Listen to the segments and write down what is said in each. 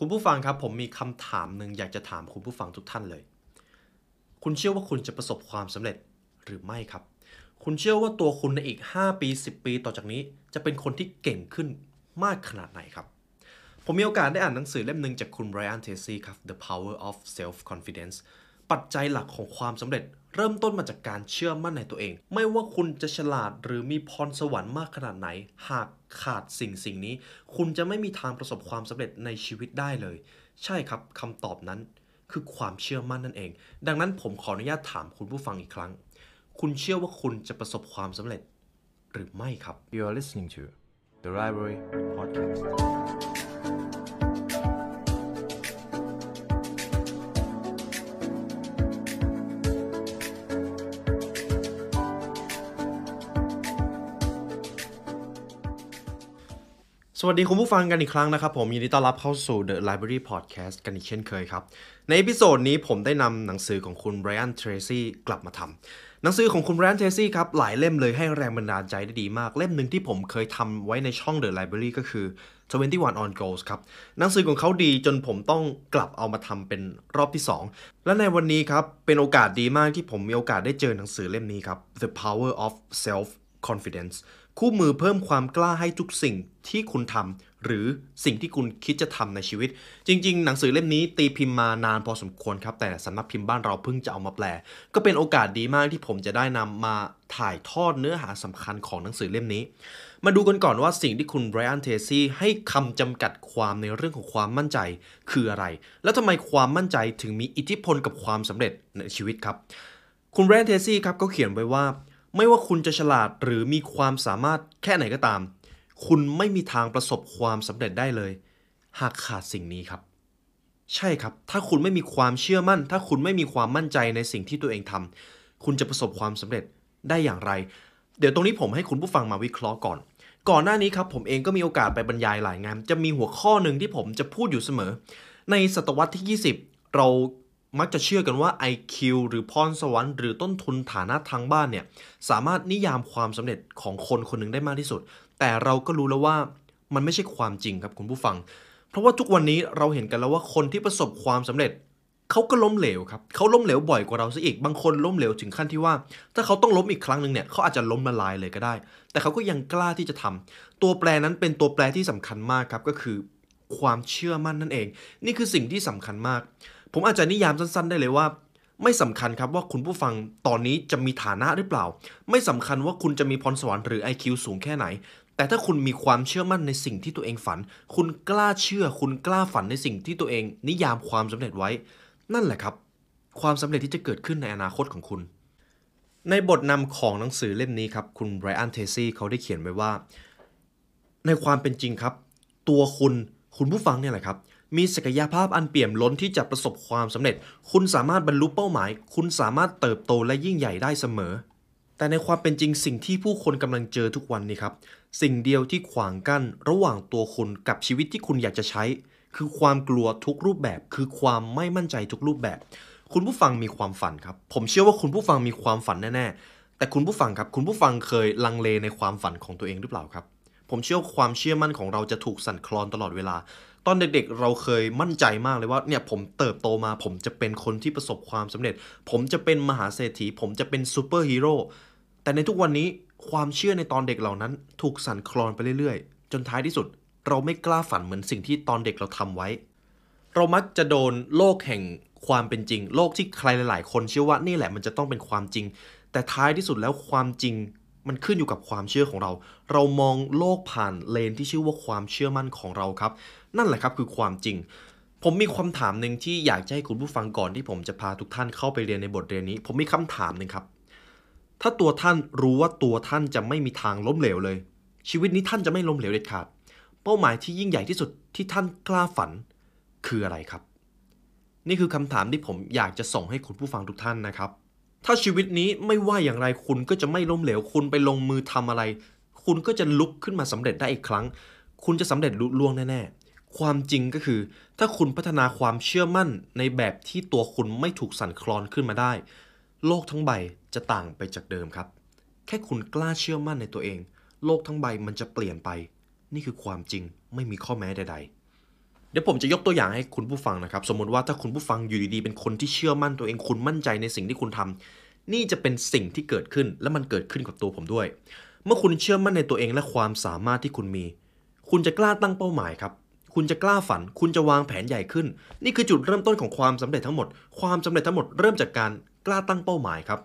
คุณผู้ฟังครับผมมีคำถามหนึ่งอยากจะถามคุณผู้ฟังทุกท่านเลย คุณเชื่อว่าคุณจะประสบความสำเร็จหรือไม่ครับ คุณเชื่อว่าตัวคุณในอีก 5 ปี 10 ปีต่อจากนี้ จะเป็นคนที่เก่งขึ้นมากขนาดไหนครับ ผมมีโอกาสได้อ่านหนังสือเล่มหนึ่งจากคุณ Brian Tracy ครับ The Power of Self Confidence ปัจจัยหลักของความสำเร็จ เริ่มต้นมาจากการเชื่อมั่นในตัวเอง ไม่ว่าคุณจะฉลาดหรือมีพรสวรรค์มากขนาดไหน หากขาดสิ่งสิ่งนี้ คุณจะไม่มีทางประสบความสำเร็จในชีวิตได้เลย ใช่ครับคำตอบนั้น คือความเชื่อมั่นนั่นเอง ดังนั้นผมขออนุญาตถามคุณผู้ฟังอีกครั้ง คุณเชื่อว่าคุณจะประสบความสำเร็จ หรือไม่ครับ You are listening to the Library Podcast. สวัสดีคุณผู้ฟังกันอีกครั้งนะครับ ผมยินดีต้อนรับเข้าสู่ The Library Podcast กันอีกเช่นเคยครับ ใน episode นี้ผมได้นำหนังสือของคุณ Brian Tracy กลับมาทำหนังสือของคุณ Brian Tracy ครับหลายเล่มเลยให้แรงบันดาลใจได้ดีมาก เล่มหนึ่งที่ผมเคยทำไว้ในช่อง The Library ก็คือ 21 on Goals ครับ หนังสือของเขาดีจนผมต้องกลับเอามาทำเป็นรอบที่ 2 และในวันนี้ครับเป็นโอกาสดีมากที่ผมมีโอกาสได้เจอหนังสือเล่มนี้ครับ The Power of Self Confidence คู่มือเพิ่มความกล้าให้ทุกสิ่งที่คุณทำหรือสิ่งที่คุณคิดจะทำในชีวิต จริง ๆ หนังสือเล่มนี้ตีพิมพ์มานานพอสมควรครับ แต่สำนักพิมพ์บ้านเราเพิ่งจะเอามาแปล ก็เป็นโอกาสดีมากที่ผมจะได้นำมาถ่ายทอดเนื้อหาสำคัญของหนังสือเล่มนี้ มาดูกันก่อนว่าสิ่งที่คุณไบรอันเทซี่ให้คำจำกัดความในเรื่องของความมั่นใจ คืออะไร แล้วทำไมความมั่นใจถึงมีอิทธิพลกับความสำเร็จในชีวิตครับ คุณไบรอันเทซี่ครับก็เขียนไว้ว่า ไม่ว่าคุณจะฉลาดหรือมีความสามารถแค่ไหนก็ตาม คุณไม่มีทางประสบความสำเร็จได้เลย หากขาดสิ่งนี้ครับ ใช่ครับ ถ้าคุณไม่มีความเชื่อมั่น ถ้าคุณไม่มีความมั่นใจในสิ่งที่ตัวเองทำคุณจะประสบความสำเร็จได้อย่างไร เดี๋ยวตรงนี้ผมให้คุณผู้ฟังมาวิเคราะห์ก่อน ก่อนหน้านี้ครับผมเองก็มีโอกาสไปบรรยายหลายงาน จะมีหัวข้อหนึ่งที่ผมจะพูดอยู่เสมอ ในศตวรรษที่ 20 เรา มักจะเชื่อกันว่า IQ หรือพรสวรรค์หรือต้นทุนฐานะทางบ้านเนี่ยสามารถนิยามความสำเร็จของคนคนหนึ่งได้มากที่สุด แต่เราก็รู้แล้วว่ามันไม่ใช่ความจริงครับคุณผู้ฟัง เพราะว่าทุกวันนี้เราเห็นกันแล้วว่าคนที่ประสบความสำเร็จเขาก็ล้มเหลวครับเขาล้มเหลวบ่อยกว่าเราซะอีก บางคนล้มเหลวถึงขั้นที่ว่า ถ้าเขาต้องล้มอีกครั้งหนึ่งเนี่ยเขาอาจจะล้มละลายเลยก็ได้ แต่เขาก็ยังกล้าที่จะทำตัวแปรนั้นเป็นตัวแปรที่สำคัญมากครับก็คือ ความเชื่อมั่นนั่นเอง นี่คือสิ่งที่สำคัญมาก ผมอาจจะนิยามสั้นๆ ได้เลยว่า ไม่สำคัญครับว่าคุณผู้ฟังตอนนี้จะมีฐานะหรือเปล่า ไม่สำคัญว่าคุณจะมีพรสวรรค์หรือ IQ สูงแค่ไหน แต่ถ้าคุณมีความเชื่อมั่นในสิ่งที่ตัวเองฝัน คุณกล้าเชื่อ คุณกล้าฝันในสิ่งที่ตัวเอง นิยามความสำเร็จไว้ นั่นแหละครับ ความสำเร็จที่จะเกิดขึ้นในอนาคตของคุณในบทนำของหนังสือเล่มนี้ครับ คุณไบรอันเทซี่เขาได้เขียนไว้ว่า ในความเป็นจริงครับ ตัวคุณคุณผู้ฟังเนี่ยแหละครับ มีศักยภาพอันเปี่ยมล้นที่จะประสบความสำเร็จ คุณสามารถบรรลุเป้าหมาย คุณสามารถเติบโตและยิ่งใหญ่ได้เสมอ แต่ในความเป็นจริงสิ่งที่ผู้คนกำลังเจอทุกวันนี้ครับ สิ่งเดียวที่ขวางกั้นระหว่างตัวคุณกับชีวิตที่คุณอยากจะใช้ คือความกลัวทุกรูปแบบ คือความไม่มั่นใจทุกรูปแบบ คุณผู้ฟังมีความฝันครับ ผมเชื่อว่าคุณผู้ฟังมีความฝันแน่ๆ แต่คุณผู้ฟังครับคุณผู้ฟังเคยลังเลในความฝันของตัวเองหรือเปล่าครับผมเชื่อว่าความเชื่อมั่นของเราจะถูกสั่นคลอนตลอดเวลา ตอนเด็กๆ เราเคยมั่นใจมากเลยว่าเนี่ยผมเติบโตมา ผมจะเป็นคนที่ประสบความสำเร็จ ผมจะเป็นมหาเศรษฐี ผมจะเป็นซูเปอร์ฮีโร่แต่ในทุกวันนี้ความเชื่อในตอนเด็กเหล่านั้น ถูกสั่นคลอนไปเรื่อยๆ จนท้ายที่สุด เราไม่กล้าฝันเหมือนสิ่งที่ตอนเด็กเราทำไว้ เรามักจะโดนโลกแห่งความเป็นจริง โลกที่ใครหลาย ๆ คนเชื่อว่านี่แหละมันจะต้องเป็นความจริง แต่ท้ายที่สุดแล้วความจริงมันขึ้นอยู่กับความเชื่อของเรา เรามองโลกผ่านเลนที่ชื่อว่าความเชื่อมั่นของเราครับ นั่นแหละครับคือความจริง ผมมีคำถามหนึ่งที่อยากจะให้คุณผู้ฟังก่อนที่ผมจะพาทุกท่านเข้าไปเรียนในบทเรียนนี้ ผมมีคำถามหนึ่งครับ ถ้าตัวท่านรู้ว่าตัวท่านจะไม่มีทางล้มเหลวเลย ชีวิตนี้ท่านจะไม่ล้มเหลวเด็ดขาด เป้าหมายที่ยิ่งใหญ่ที่สุดที่ท่านกล้าฝันคืออะไรครับ นี่คือคำถามที่ผมอยากจะส่งให้คุณผู้ฟังทุกท่านนะครับ ถ้าชีวิตนี้ไม่ว่าอย่างไรคุณก็จะไม่ล้มเหลว คุณไปลงมือทำอะไร คุณก็จะลุกขึ้นมาสำเร็จได้อีกครั้ง คุณจะสำเร็จลุล่วงแน่ๆ ความจริงก็คือ ถ้าคุณพัฒนาความเชื่อมั่นในแบบที่ตัวคุณไม่ถูกสั่นคลอนขึ้นมาได้ โลกทั้งใบจะต่างไปจากเดิมครับ แค่คุณกล้าเชื่อมั่นในตัวเอง โลกทั้งใบมันจะเปลี่ยนไป นี่คือความจริงไม่มีข้อแม้ใด ๆเดี๋ยวผมจะยกตัวอย่างให้คุณผู้ฟังนะครับ สมมติว่าถ้าคุณผู้ฟังอยู่ดีๆเป็นคนที่เชื่อมั่นตัวเองคุณมั่นใจในสิ่งที่คุณทำนี่จะเป็นสิ่งที่เกิดขึ้นและมันเกิดขึ้นกับตัวผมด้วย เมื่อคุณเชื่อมั่นในตัวเองและความสามารถที่คุณมี คุณจะกล้าตั้งเป้าหมายครับ คุณจะกล้าฝัน คุณจะวางแผนใหญ่ขึ้น นี่คือจุดเริ่มต้นของความสำเร็จทั้งหมด ความสำเร็จทั้งหมดเริ่มจากการกล้าตั้งเป้าหมายครับ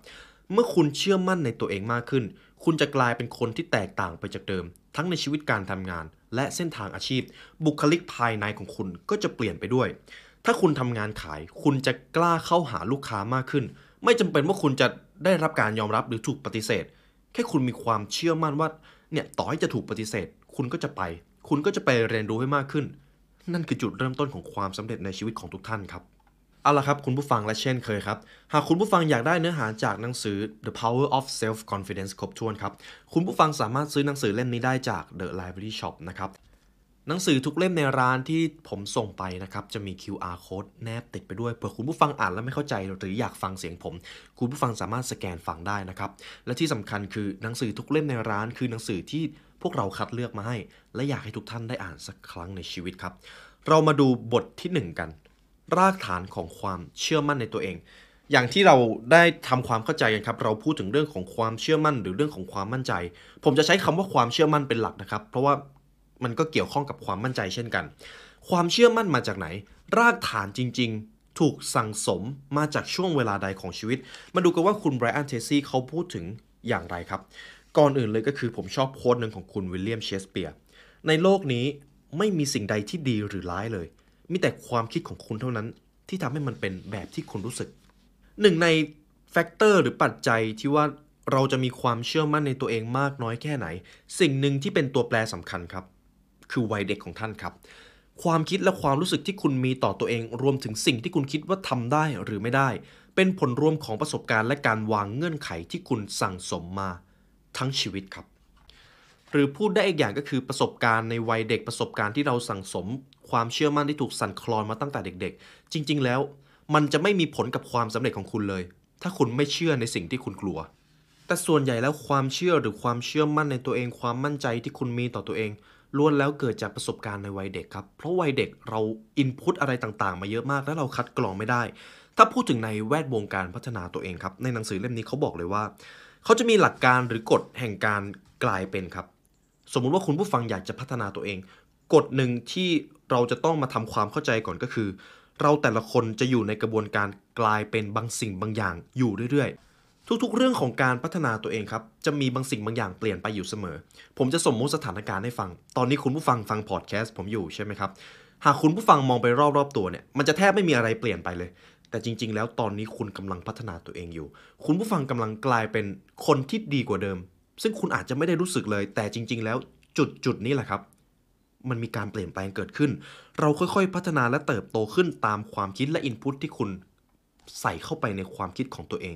เมื่อคุณเชื่อมั่นในตัวเองมากขึ้น คุณจะกลายเป็นคนที่แตกต่างไปจากเดิม ทั้งในชีวิตการทำงาน และเส้นทางอาชีพ บุคลิกภายในของคุณก็จะเปลี่ยนไปด้วย ถ้าคุณทำงานขาย คุณจะกล้าเข้าหาลูกค้ามากขึ้น ไม่จำเป็นว่าคุณจะได้รับการยอมรับหรือถูกปฏิเสธ แค่คุณมีความเชื่อมั่นว่าเนี่ยต่อให้จะถูกปฏิเสธ คุณก็จะไป คุณก็จะไปเรียนรู้ให้มากขึ้น นั่นคือจุดเริ่มต้นของความสำเร็จในชีวิตของทุกท่านครับเอาละครับคุณผู้ฟังและเช่นเคยครับ หากคุณผู้ฟังอยากได้เนื้อหาจากหนังสือ The Power of Self Confidence ครบถ้วนครับ คุณผู้ฟังสามารถซื้อหนังสือเล่มนี้ได้จาก The Library Shop นะครับ หนังสือทุกเล่มในร้านที่ผมส่งไปนะครับ จะมี QR code แนบติดไปด้วยเผื่อคุณผู้ฟังอ่านแล้วไม่เข้าใจหรืออยากฟังเสียงผม คุณผู้ฟังสามารถสแกนฟังได้นะครับ และที่สำคัญคือหนังสือทุกเล่มในร้าน คือหนังสือที่พวกเราคัดเลือกมาให้ และอยากให้ทุกท่านได้อ่านสักครั้งในชีวิตครับ เรามาดูบทที่หนึ่งกัน รากฐานของความเชื่อมั่นในตัวเอง อย่างที่เราได้ทำความเข้าใจกันครับ เราพูดถึงเรื่องของความเชื่อมั่นหรือเรื่องของความมั่นใจ ผมจะใช้คำว่าความเชื่อมั่นเป็นหลักนะครับ เพราะว่า มันก็เกี่ยวข้องกับความมั่นใจเช่นกัน ความเชื่อมั่นมาจากไหน รากฐานจริง ๆ ถูกสั่งสมมาจากช่วงเวลาใดของชีวิต มาดูกันว่าคุณไบรอันเทซี่เขาพูดถึงอย่างไรครับ ก่อนอื่นเลยก็คือผมชอบ quote หนึ่งของคุณวิลเลียมเชกสเปียร์ในโลกนี้ไม่มีสิ่งใดที่ดีหรือร้ายเลย มีแต่ความคิดของคุณเท่านั้น ที่ทำให้มันเป็นแบบที่คุณรู้สึก หนึ่งใน factor หรือปัจจัยที่ว่าเราจะมีความเชื่อมั่นในตัวเองมากน้อยแค่ไหน สิ่งหนึ่งที่เป็นตัวแปรสำคัญครับ คือวัยเด็กของท่านครับ ความคิดและความรู้สึกที่คุณมีต่อตัวเอง รวมถึงสิ่งที่คุณคิดว่าทำได้หรือไม่ได้ เป็นผลรวมของประสบการณ์และการวางเงื่อนไขที่คุณสั่งสมมาทั้งชีวิตครับ หรือพูดได้อีกอย่างก็คือประสบการณ์ในวัยเด็กประสบการณ์ที่เราสั่งสม ความเชื่อมั่นที่ถูกสั่นคลอนมาตั้งแต่เด็ก ๆ จริง ๆ แล้ว มันจะไม่มีผลกับความสำเร็จของคุณเลย ถ้าคุณไม่เชื่อในสิ่งที่คุณกลัวแต่ส่วนใหญ่แล้วความเชื่อหรือความเชื่อมั่นในตัวเองความมั่นใจที่คุณมีต่อตัวเอง ล้วนแล้วเกิดจากประสบการณ์ในวัยเด็กครับ เพราะวัยเด็กเราอินพุตอะไรต่างๆ มาเยอะมาก และเราคัดกรองไม่ได้ ถ้าพูดถึงในแวดวงการพัฒนาตัวเองครับ ในหนังสือเล่มนี้เขาบอกเลยว่า เขาจะมีหลักการหรือกฎแห่งการกลายเป็นครับ สมมุติว่าคุณผู้ฟังอยากจะพัฒนาตัวเอง กฎหนึ่งที่เราจะต้องมาทำความเข้าใจก่อนก็คือ เราแต่ละคนจะอยู่ในกระบวนการกลายเป็นบางสิ่งบางอย่างอยู่เรื่อยๆ ทุกๆ เรื่องของการพัฒนาตัวเองครับ จะมีบางสิ่งบางอย่างเปลี่ยนไปอยู่เสมอ ผมจะสมมุติสถานการณ์ให้ฟัง ตอนนี้คุณผู้ฟังฟังพอดแคสต์ผมอยู่ใช่ไหมครับ หากคุณผู้ฟังมองไปรอบๆตัวเนี่ย มันจะแทบไม่มีอะไรเปลี่ยนไปเลย แต่จริง ๆ แล้วตอนนี้คุณกำลังพัฒนาตัวเองอยู่ คุณผู้ฟังกำลังกลายเป็นคนที่ดีกว่าเดิม ซึ่งคุณอาจจะไม่ได้รู้สึกเลย แต่จริง ๆ แล้วจุดจุดๆนี้แหละครับ มันมีการเปลี่ยนแปลงเกิดขึ้น เราค่อยๆ พัฒนาและเติบโตขึ้นตามความคิดและอินพุตที่คุณใส่เข้าไปในความคิดของตัวเอง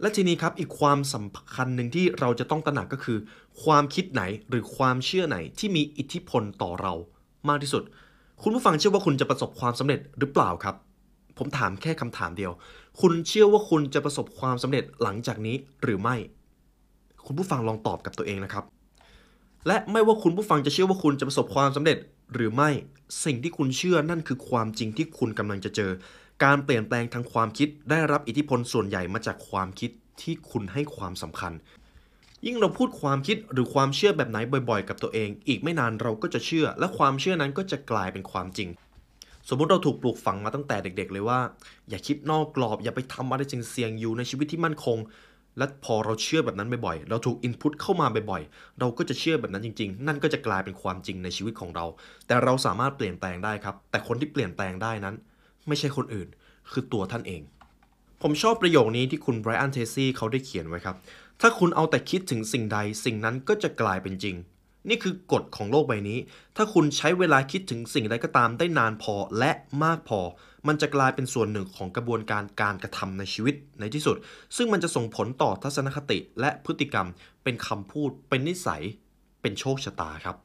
และทีนี้ครับอีกความสำคัญหนึ่งที่เราจะต้องตระหนักก็คือ ความคิดไหนหรือความเชื่อไหนที่มีอิทธิพลต่อเรามากที่สุด คุณผู้ฟังเชื่อว่าคุณจะประสบความสำเร็จหรือเปล่าครับ ผมถามแค่คำถามเดียว คุณเชื่อว่าคุณจะประสบความสำเร็จหลังจากนี้หรือไม่ คุณผู้ฟังลองตอบกับตัวเองนะครับ และไม่ว่าคุณผู้ฟังจะเชื่อว่าคุณจะประสบความสำเร็จหรือไม่ สิ่งที่คุณเชื่อนั่นคือความจริงที่คุณกำลังจะเจอ การเปลี่ยนแปลงทางความคิดได้รับอิทธิพลส่วนใหญ่มาจากความคิดที่คุณให้ความสำคัญ ยิ่งเราพูดความคิดหรือความเชื่อแบบไหนบ่อยๆ กับตัวเอง อีกไม่นานเราก็จะเชื่อ และความเชื่อนั้นก็จะกลายเป็นความจริง สมมติเราถูกปลูกฝังมาตั้งแต่เด็ก ๆ เลยว่า อย่าคิดนอกกรอบอย่าไปทำอะไรเสี่ยงๆอยู่ในชีวิตที่มั่นคงและพอเราเชื่อแบบนั้นบ่อยๆ เราถูกอินพุตเข้ามาบ่อยๆ เราก็จะเชื่อแบบนั้นจริงๆ นั่นก็จะกลายเป็นความจริงในชีวิตของเรา แต่เราสามารถเปลี่ยนแปลงได้ครับ แต่คนที่เปลี่ยนแปลงได้นั้น ไม่ใช่คนอื่น คือตัวท่านเอง ผมชอบประโยคนี้ที่คุณไบรอันเทซี่เขาได้เขียนไว้ครับ ถ้าคุณเอาแต่คิดถึงสิ่งใด สิ่งนั้นก็จะกลายเป็นจริง นี่คือกฎของโลกใบนี้ ถ้าคุณใช้เวลาคิดถึงสิ่งใดก็ตามได้นานพอและมากพอ มันจะกลายเป็นส่วนหนึ่งของกระบวนการการกระทำในชีวิตในที่สุด ซึ่งมันจะส่งผลต่อทัศนคติและพฤติกรรม เป็นคำพูด เป็นนิสัย เป็นโชคชะตาครับ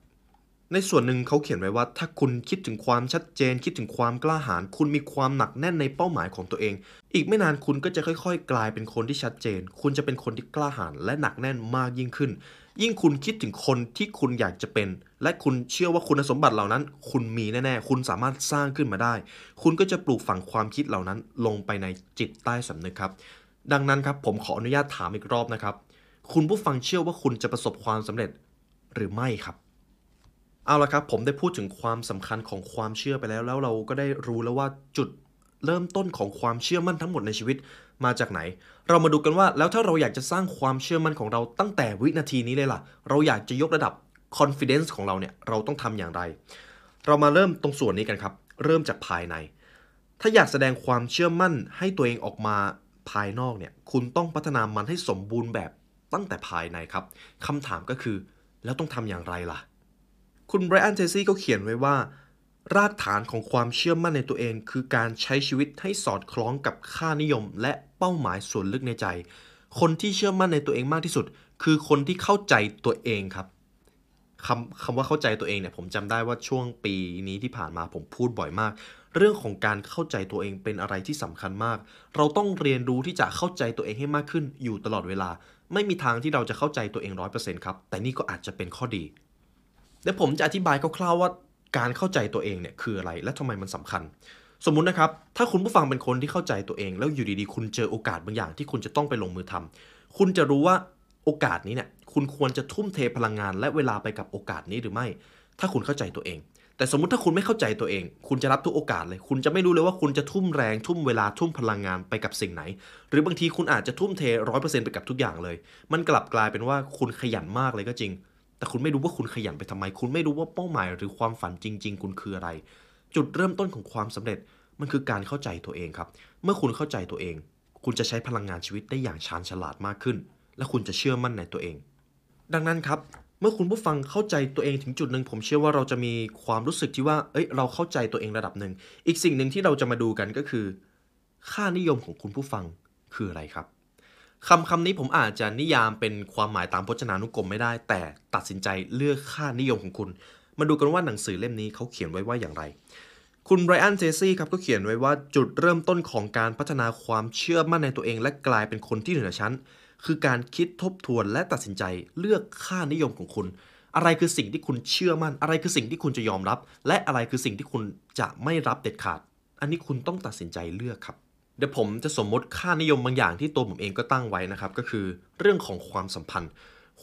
ในส่วนหนึ่งเขาเขียนไว้ว่า ถ้าคุณคิดถึงความชัดเจน คิดถึงความกล้าหาญคุณมีความหนักแน่นในเป้าหมายของตัวเอง อีกไม่นานคุณก็จะค่อย ๆ กลายเป็นคนที่ชัดเจน คุณจะเป็นคนที่กล้าหาญและหนักแน่นมากยิ่งขึ้น ยิ่งคุณคิดถึงคนที่คุณอยากจะเป็น และคุณเชื่อว่าคุณสมบัติเหล่านั้น คุณมีแน่ๆ คุณสามารถสร้างขึ้นมาได้ คุณก็จะปลูกฝังความคิดเหล่านั้น ลงไปในจิตใต้สำนึกครับ ดังนั้นครับผมขออนุญาตถามอีกรอบนะครับ คุณผู้ฟังเชื่อว่าคุณจะประสบความสำเร็จหรือไม่ครับ เอาละครับ ผมได้พูดถึงความสำคัญของความเชื่อไปแล้ว แล้วเราก็ได้รู้แล้วว่าจุดเริ่มต้นของความเชื่อมั่นทั้งหมดในชีวิตมาจากไหน เรามาดูกันว่าแล้วถ้าเราอยากจะสร้างความเชื่อมั่นของเราตั้งแต่วินาทีนี้เลยล่ะ เราอยากจะยกระดับ confidence ของเราเนี่ยเราต้องทำอย่างไร เรามาเริ่มตรงส่วนนี้กันครับ เริ่มจากภายใน ถ้าอยากแสดงความเชื่อมั่นให้ตัวเองออกมาภายนอกเนี่ย คุณต้องพัฒนามันให้สมบูรณ์แบบตั้งแต่ภายในครับคำถามก็คือ แล้วต้องทำอย่างไรล่ะ คุณไบรอันเทซี่ก็เขียนไว้ว่า รากฐานของความเชื่อมั่นในตัวเอง คือการใช้ชีวิตให้สอดคล้องกับค่านิยม และเป้าหมายส่วนลึกในใจ คนที่เชื่อมั่นในตัวเองมากที่สุด คือคนที่เข้าใจตัวเองครับคำคำว่าเข้าใจตัวเองเนี่ยผมจำได้ว่าช่วงปีนี้ที่ผ่านมาผมพูดบ่อยมาก เรื่องของการเข้าใจตัวเองเป็นอะไรที่สำคัญมาก เราต้องเรียนรู้ที่จะเข้าใจตัวเองให้มากขึ้นอยู่ตลอดเวลา ไม่มีทางที่เราจะเข้าใจตัวเองร้อยเปอร์เซ็นต์ครับ แต่นี่ก็อาจจะเป็นข้อดี เดี๋ยวผมจะอธิบายคร่าวๆว่าการเข้าใจตัวเองเนี่ยคืออะไรและทำไมมันสำคัญ สมมุตินะครับ ถ้าคุณผู้ฟังเป็นคนที่เข้าใจตัวเอง แล้วอยู่ดีๆ คุณเจอโอกาสบางอย่างที่คุณจะต้องไปลงมือทำคุณจะรู้ว่าโอกาสนี้เนี่ยคุณควรจะทุ่มเทพลังงาน และเวลาไปกับโอกาสนี้หรือไม่ ถ้าคุณเข้าใจตัวเอง แต่สมมติถ้าคุณไม่เข้าใจตัวเอง คุณจะรับทุกโอกาสเลย คุณจะไม่รู้เลยว่าคุณจะทุ่มแรงทุ่มเวลาทุ่มพลังงานไปกับสิ่งไหน หรือบางทีคุณอาจจะทุ่มเทร้อยเปอร์เซ็นต์ไปกับทุกอย่างเลย มันกลับกลายเป็นว่าคุณขยันมากเลยก็จริง แต่คุณไม่รู้ว่าคุณขยันไปทำไม คุณไม่รู้ว่าเป้าหมายหรือความฝันจริง ๆ คุณคืออะไร จุดเริ่มต้นของความสำเร็จมันคือการเข้าใจตัวเองครับ เมื่อคุณเข้าใจตัวเอง คุณจะใช้พลังงานชีวิตได้อย่างชาญฉลาดมากขึ้น และคุณจะเชื่อมั่นในตัวเอง ดังนั้นครับ เมื่อคุณผู้ฟังเข้าใจตัวเองถึงจุดหนึ่งผมเชื่อว่าเราจะมีความรู้สึกที่ว่า เอ้ย เราเข้าใจตัวเองระดับหนึ่ง อีกสิ่งหนึ่งที่เราจะมาดูกันก็คือ ค่านิยมของคุณผู้ฟังคืออะไรครับ คำคำนี้ผมอาจจะนิยามเป็นความหมายตามพจนานุกรมไม่ได้ แต่ตัดสินใจเลือกค่านิยมของคุณ มาดูกันว่าหนังสือเล่มนี้เขาเขียนไว้ว่าอย่างไร คุณไรอันเจซี่ครับก็เขียนไว้ว่าจุดเริ่มต้นของการพัฒนาความเชื่อมั่นในตัวเอง และกลายเป็นคนที่เหนือชั้น คือการคิดทบทวนและตัดสินใจเลือกค่านิยมของคุณ อะไรคือสิ่งที่คุณเชื่อมั่น อะไรคือสิ่งที่คุณจะยอมรับ และอะไรคือสิ่งที่คุณจะไม่รับเด็ดขาด อันนี้คุณต้องตัดสินใจเลือกครับ เดี๋ยวผมจะสมมติค่านิยมบางอย่างที่ตัวผมเองก็ตั้งไว้นะครับ ก็คือเรื่องของความสัมพันธ์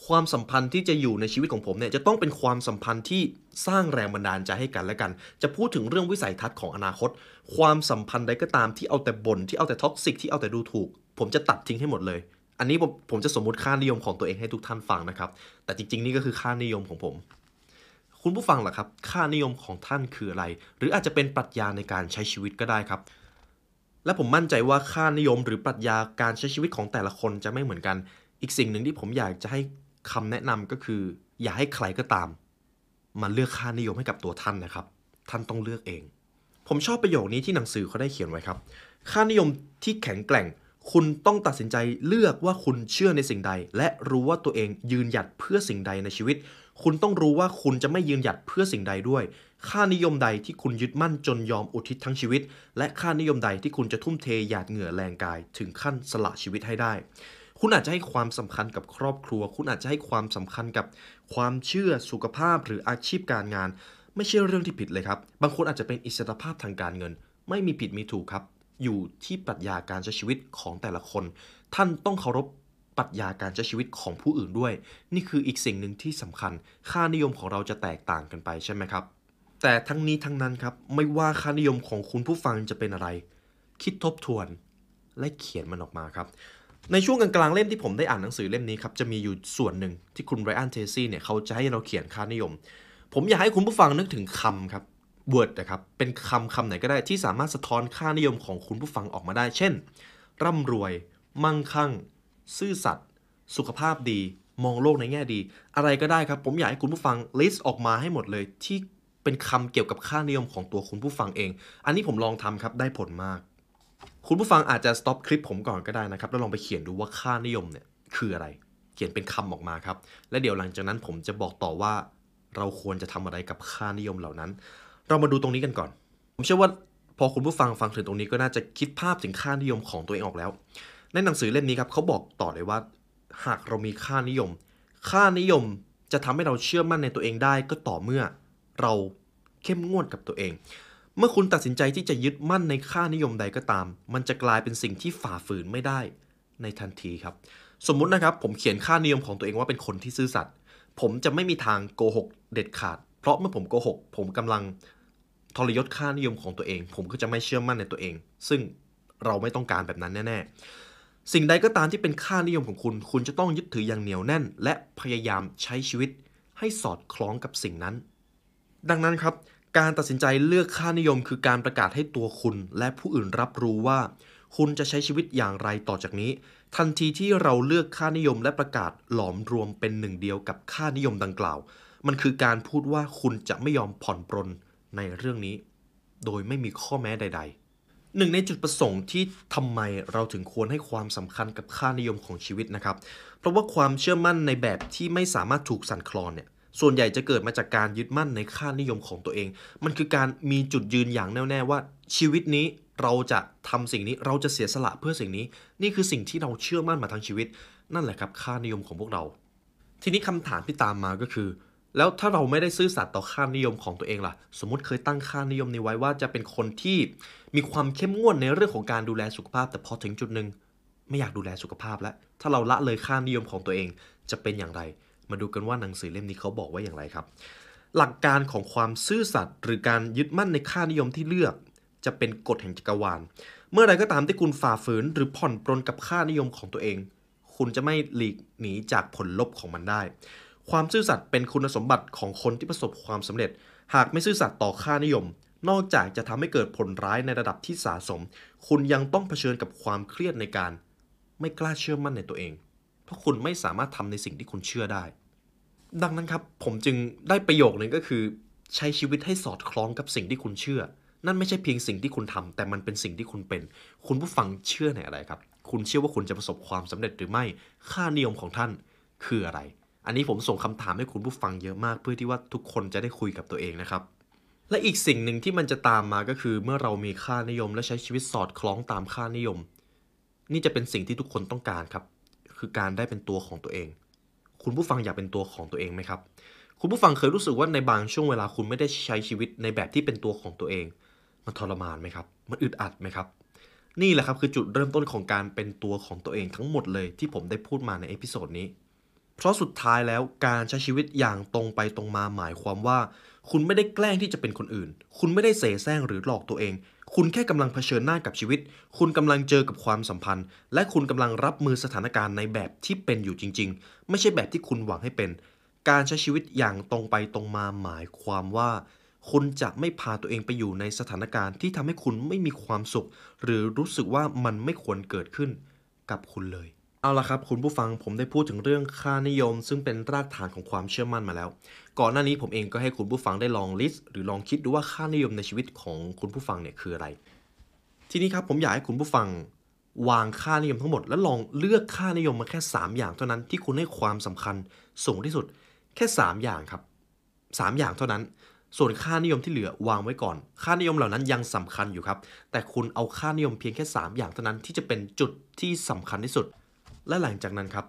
ความสัมพันธ์ที่จะอยู่ในชีวิตของผมเนี่ยจะต้องเป็นความสัมพันธ์ที่สร้างแรงบันดาลใจให้กันและกัน จะพูดถึงเรื่องวิสัยทัศน์ของอนาคต ความสัมพันธ์ใดก็ตามที่เอาแต่บ่นที่เอาแต่ toxic ที่เอาแต่ดูถูก ผมจะตัดทิ้งให้หมดเลย อันนี้ผมผมจะสมมติค่านิยมของตัวเองให้ทุกท่านฟังนะครับ แต่จริงๆนี่ก็คือค่านิยมของผมคุณผู้ฟังล่ะครับ ค่านิยมของท่านคืออะไร หรืออาจจะเป็นปรัชญาในการใช้ชีวิตก็ได้ครับ และผมมั่นใจว่าค่านิยมหรือปรัชญาการใช้ชีวิตของแต่ละคนจะไม่เหมือนกัน อีกสิ่งหนึ่งที่ผมอยากจะให้คำแนะนำก็คือ อย่าให้ใครก็ตาม มาเลือกค่านิยมให้กับตัวท่านนะครับ ท่านต้องเลือกเอง ผมชอบประโยคนี้ที่หนังสือเขาได้เขียนไว้ครับ ค่านิยมที่แข็งแกร่ง คุณต้องตัดสินใจเลือกว่าคุณเชื่อในสิ่งใด และรู้ว่าตัวเองยืนหยัดเพื่อสิ่งใดในชีวิต คุณต้องรู้ว่าคุณจะไม่ยืนหยัดเพื่อสิ่งใดด้วย ค่านิยมใดที่คุณยึดมั่นจนยอมอุทิศทั้งชีวิต และค่านิยมใดที่คุณจะทุ่มเทหยาดเหงื่อแรงกาย ถึงขั้นสละชีวิตให้ได้ คุณอาจจะให้ความสำคัญกับครอบครัว คุณอาจจะให้ความสำคัญกับความเชื่อสุขภาพหรืออาชีพการงาน ไม่ใช่เรื่องที่ผิดเลยครับ บางคนอาจจะเป็นอิสรภาพทางการเงิน ไม่มีผิดมีถูกครับ อยู่ที่ปรัชญาการใช้ชีวิตของแต่ละคน ท่านต้องเคารพปรัชญาการใช้ชีวิตของผู้อื่นด้วย นี่คืออีกสิ่งหนึ่งที่สำคัญ ค่านิยมของเราจะแตกต่างกันไปใช่ไหมครับ แต่ทั้งนี้ทั้งนั้นครับ ไม่ว่าค่านิยมของคุณผู้ฟังจะเป็นอะไร คิดทบทวนและเขียนมันออกมาครับ ในช่วงกลางๆเล่มที่ผมได้อ่านหนังสือเล่มนี้ครับ จะมีอยู่ส่วนหนึ่งที่คุณไรอันเทซี่เนี่ยเขาจะให้เราเขียนค่านิยม ผมอยากให้คุณผู้ฟังนึกถึงคำครับ word นะครับเป็นคำคำไหนก็ได้ที่สามารถสะท้อนค่านิยมของคุณผู้ฟังออกมาได้ เช่น ร่ำรวย มั่งคั่ง ซื่อสัตย์สุขภาพดี มองโลกในแง่ดี อะไรก็ได้ครับ ผมอยากให้คุณผู้ฟัง list ออกมาให้หมดเลยที่ เป็นคำเกี่ยวกับค่านิยมของตัวคุณผู้ฟังเอง อันนี้ผมลองทำครับได้ผลมาก คุณผู้ฟังอาจจะ stop คลิปผมก่อนก็ได้นะครับ แล้วลองไปเขียนดูว่าค่านิยมเนี่ยคืออะไร เขียนเป็นคำออกมาครับ และเดี๋ยวหลังจากนั้นผมจะบอกต่อว่า เราควรจะทำอะไรกับค่านิยมเหล่านั้น เรามาดูตรงนี้กันก่อน ผมเชื่อว่าพอคุณผู้ฟังฟังถึงตรงนี้ก็น่าจะคิดภาพถึงค่านิยมของตัวเองออกแล้ว ในหนังสือเล่มนี้ครับเขาบอกต่อเลยว่า หากเรามีค่านิยม ค่านิยมจะทำให้เราเชื่อมั่นในตัวเองได้ก็ต่อเมื่อ เราเข้มงวดกับตัวเอง เมื่อคุณตัดสินใจที่จะยึดมั่นในค่านิยมใดก็ตาม มันจะกลายเป็นสิ่งที่ฝ่าฝืนไม่ได้ในทันทีครับ สมมุตินะครับ ผมเขียนค่านิยมของตัวเองว่าเป็นคนที่ซื่อสัตย์ผมจะไม่มีทางโกหกเด็ดขาด เพราะเมื่อผมโกหก ผมกำลังทรยศค่านิยมของตัวเอง ผมก็จะไม่เชื่อมั่นในตัวเอง ซึ่งเราไม่ต้องการแบบนั้นแน่ๆ สิ่งใดก็ตามที่เป็นค่านิยมของคุณ คุณจะต้องยึดถืออย่างเหนียวแน่น และพยายามใช้ชีวิตให้สอดคล้องกับสิ่งนั้น ดังนั้นครับ การตัดสินใจเลือกค่านิยม คือการประกาศให้ตัวคุณ และผู้อื่นรับรู้ว่า คุณจะใช้ชีวิตอย่างไรต่อจากนี้ ทันทีที่เราเลือกค่านิยมและประกาศหลอมรวมเป็นหนึ่งเดียวกับค่านิยมดังกล่าว มันคือการพูดว่าคุณจะไม่ยอมผ่อนปรนในเรื่องนี้ โดยไม่มีข้อแม้ใด ๆหนึ่งในจุดประสงค์ที่ทำไมเราถึงควรให้ความสำคัญกับค่านิยมของชีวิตนะครับ เพราะว่าความเชื่อมั่นในแบบที่ไม่สามารถถูกสั่นคลอนเนี่ย ส่วนใหญ่จะเกิดมาจากการยึดมั่นในค่านิยมของตัวเอง มันคือการมีจุดยืนอย่างแน่วแน่ว่าชีวิตนี้เราจะทำสิ่งนี้เราจะเสียสละเพื่อสิ่งนี้ นี่คือสิ่งที่เราเชื่อมั่นมาทั้งชีวิต นั่นแหละครับค่านิยมของพวกเรา ทีนี้คำถามที่ตามมาก็คือ แล้วถ้าเราไม่ได้ซื่อสัตย์ต่อค่านิยมของตัวเองล่ะ สมมติเคยตั้งค่านิยมนี้ไว้ว่าจะเป็นคนที่มีความเข้มงวดในเรื่องของการดูแลสุขภาพ แต่พอถึงจุดหนึ่งไม่อยากดูแลสุขภาพแล้วถ้าเราละเลยค่านิยมของตัวเองจะเป็นอย่างไร มาดูกันว่าหนังสือเล่มนี้เขาบอกว่าอย่างไรครับ หลักการของความซื่อสัตย์หรือการยึดมั่นในค่านิยมที่เลือก จะเป็นกฎแห่งจักรวาล เมื่อใดก็ตามที่คุณฝ่าฝืน หรือผ่อนปรนกับค่านิยมของตัวเอง คุณจะไม่หลีกหนีจากผลลบของมันได้ ความซื่อสัตย์เป็นคุณสมบัติของคนที่ประสบความสำเร็จ หากไม่ซื่อสัตย์ต่อค่านิยม นอกจากจะทำให้เกิดผลร้ายในระดับที่สะสม คุณยังต้องเผชิญกับความเครียดในการ ไม่กล้าเชื่อมั่นในตัวเอง เพราะคุณไม่สามารถทำในสิ่งที่คุณเชื่อได้ ดังนั้นครับ ผมจึงได้ประโยคนึงก็คือ ใช้ชีวิตให้สอดคล้องกับสิ่งที่คุณเชื่อ นั่นไม่ใช่เพียงสิ่งที่คุณทำแต่มันเป็นสิ่งที่คุณเป็น คุณผู้ฟังเชื่อในอะไรครับ คุณเชื่อว่าคุณจะประสบความสำเร็จหรือไม่ค่านิยมของท่านคืออะไร อันนี้ผมส่งคำถามให้คุณผู้ฟังเยอะมาก เพื่อที่ว่าทุกคนจะได้คุยกับตัวเองนะครับและอีกสิ่งหนึ่งที่มันจะตามมาก็คือ เมื่อเรามีค่านิยมและใช้ชีวิตสอดคล้องตามค่านิยม นี่จะเป็นสิ่งที่ทุกคนต้องการครับ คือการได้เป็นตัวของตัวเอง คุณผู้ฟังอยากเป็นตัวของตัวเองไหมครับ คุณผู้ฟังเคยรู้สึกว่าในบางช่วงเวลาคุณไม่ได้ใช้ชีวิตในแบบที่เป็นตัวของตัวเอง มันทรมานไหมครับ มันอึดอัดไหมครับ นี่แหละครับคือจุดเริ่มต้นของการเป็นตัวของตัวเองทั้งหมดเลยที่ผมได้พูดมาใน episode นี้ เพราะสุดท้ายแล้วการใช้ชีวิตอย่างตรงไปตรงมาหมายความว่า คุณไม่ได้แกล้งที่จะเป็นคนอื่น คุณไม่ได้เสแสร้งหรือหลอกตัวเอง คุณแค่กำลังเผชิญหน้ากับชีวิต คุณกำลังเจอกับความสัมพันธ์ และคุณกำลังรับมือสถานการณ์ในแบบที่เป็นอยู่จริง ๆ ไม่ใช่แบบที่คุณหวังให้เป็น การใช้ชีวิตอย่างตรงไปตรงมาหมายความว่า คุณจะไม่พาตัวเองไปอยู่ในสถานการณ์ที่ทำให้คุณไม่มีความสุข หรือรู้สึกว่ามันไม่ควรเกิดขึ้นกับคุณเลยเอาละครับ คุณผู้ฟังผมได้พูดถึงเรื่องค่านิยม ซึ่งเป็นรากฐานของความเชื่อมั่นมาแล้ว ก่อนหน้านี้ผมเองก็ให้คุณผู้ฟังได้ลองลิสต์หรือลองคิดดูว่าค่านิยมในชีวิตของคุณผู้ฟังเนี่ยคืออะไร ทีนี้ครับผมอยากให้คุณผู้ฟังวางค่านิยมทั้งหมด แล้วลองเลือกค่านิยมมาแค่ 3 อย่างเท่านั้นที่คุณให้ความสำคัญสูงที่สุดแค่ 3 อย่างครับ 3 อย่างเท่านั้น ส่วนค่านิยมที่เหลือวางไว้ก่อน ค่านิยมเหล่านั้นยังสำคัญอยู่ครับ แต่คุณเอาค่านิยมเพียงแค่ 3 อย่างเท่านั้นที่จะเป็นจุดที่สำคัญที่สุด และหลังจากนั้นครับ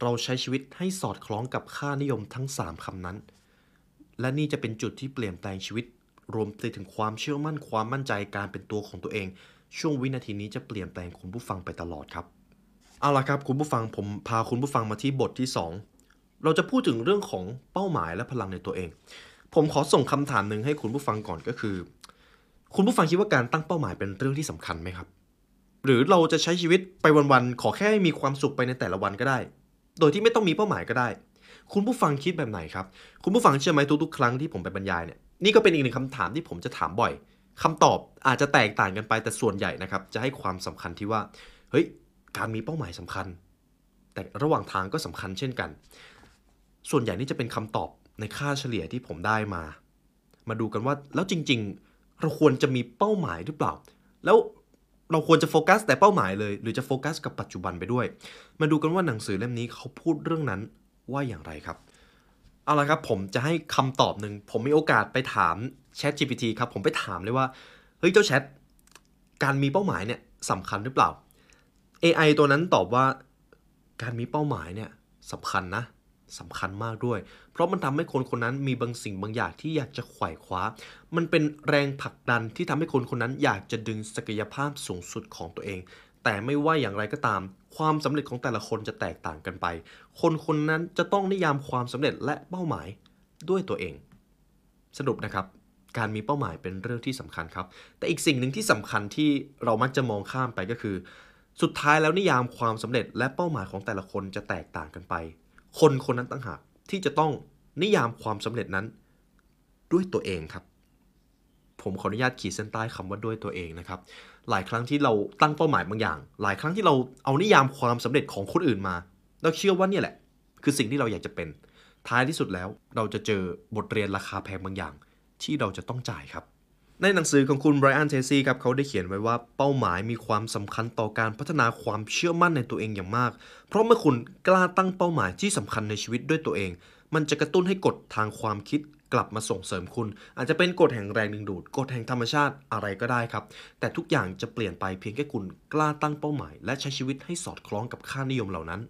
เราใช้ชีวิตให้สอดคล้องกับค่านิยมทั้ง 3คำนั้น และนี่จะเป็นจุดที่เปลี่ยนแปลงชีวิต รวมไปถึงความเชื่อมั่นความมั่นใจการเป็นตัวของตัวเอง ช่วงวินาทีนี้จะเปลี่ยนแปลงคุณผู้ฟังไปตลอดครับ เอาละครับคุณผู้ฟังผมพาคุณผู้ฟังมาที่บทที่ 2 เราจะพูดถึงเรื่องของเป้าหมายและพลังในตัวเอง ผมขอส่งคำถามหนึ่งให้คุณผู้ฟังก่อนก็คือ คุณผู้ฟังคิดว่าการตั้งเป้าหมายเป็นเรื่องที่สำคัญไหมครับ หรือเราจะใช้ชีวิตไปวันๆขอแค่มีความสุขไปในแต่ละวันก็ได้ โดยที่ไม่ต้องมีเป้าหมายก็ได้ คุณผู้ฟังคิดแบบไหนครับ คุณผู้ฟังเชื่อไหมทุกๆครั้งที่ผมไปบรรยายเนี่ยนี่ก็เป็นอีกหนึ่งคำถามที่ผมจะถามบ่อยคำตอบอาจจะแตกต่างกันไปแต่ส่วนใหญ่นะครับ จะให้ความสำคัญที่ว่าเฮ้ยการมีเป้าหมายสำคัญ แต่ระหว่างทางก็สำคัญเช่นกัน ส่วนใหญ่นี่จะเป็นคำตอบในค่าเฉลี่ยที่ผมได้มา มาดูกันว่าแล้วจริง ๆ เราควรจะมีเป้าหมายหรือเปล่า แล้ว เราควรจะโฟกัสแต่เป้าหมายเลย หรือจะโฟกัสกับปัจจุบันไปด้วย มาดูกันว่าหนังสือเล่มนี้เขาพูดเรื่องนั้นว่าอย่างไรครับเอาละครับผมจะให้คำตอบหนึ่งผมมีโอกาสไปถาม Chat GPT ครับผมไปถามเลยว่าเฮ้ยเจ้าแชทการมีเป้าหมายเนี่ยสำคัญหรือเปล่า AI ตัวนั้นตอบว่าการมีเป้าหมายเนี่ยสำคัญนะ สำคัญมากด้วย เพราะมันทำให้คนคนนั้นมีบางสิ่งบางอย่างที่อยากจะไขว่คว้า มันเป็นแรงผลักดันที่ทำให้คนคนนั้นอยากจะดึงศักยภาพสูงสุดของตัวเอง แต่ไม่ว่าอย่างไรก็ตาม ความสำเร็จของแต่ละคนจะแตกต่างกันไป คนคนนั้นจะต้องนิยามความสำเร็จและเป้าหมายด้วยตัวเอง สรุปนะครับการมีเป้าหมายเป็นเรื่องที่สำคัญครับ แต่อีกสิ่งหนึ่งที่สำคัญที่เรามักจะมองข้ามไปก็คือ สุดท้ายแล้วนิยามความสำเร็จและเป้าหมายของแต่ละคนจะแตกต่างกันไป คนคนนั้นต่างหากที่จะต้องนิยามความสำเร็จนั้นด้วยตัวเองครับ ผมขออนุญาตขีดเส้นใต้คำว่าด้วยตัวเองนะครับ หลายครั้งที่เราตั้งเป้าหมายบางอย่าง หลายครั้งที่เราเอานิยามความสำเร็จของคนอื่นมาเราเชื่อว่าเนี่ยแหละ คือสิ่งที่เราอยากจะเป็น ท้ายที่สุดแล้ว เราจะเจอบทเรียนราคาแพงบางอย่าง ที่เราจะต้องจ่ายครับ ในหนังสือของคุณไบรอันเทซี่ครับเขาได้เขียนไว้ว่าเป้าหมายมีความสำคัญต่อการพัฒนาความเชื่อมั่นในตัวเองอย่างมาก เพราะเมื่อคุณกล้าตั้งเป้าหมายที่สำคัญในชีวิตด้วยตัวเอง มันจะกระตุ้นให้กฎทางความคิดกลับมาส่งเสริมคุณ อาจจะเป็นกฎแห่งแรงดึงดูดกฎแห่งธรรมชาติอะไรก็ได้ครับ แต่ทุกอย่างจะเปลี่ยนไปเพียงแค่คุณกล้าตั้งเป้าหมาย และใช้ชีวิตให้สอดคล้องกับค่านิยมเหล่านั้น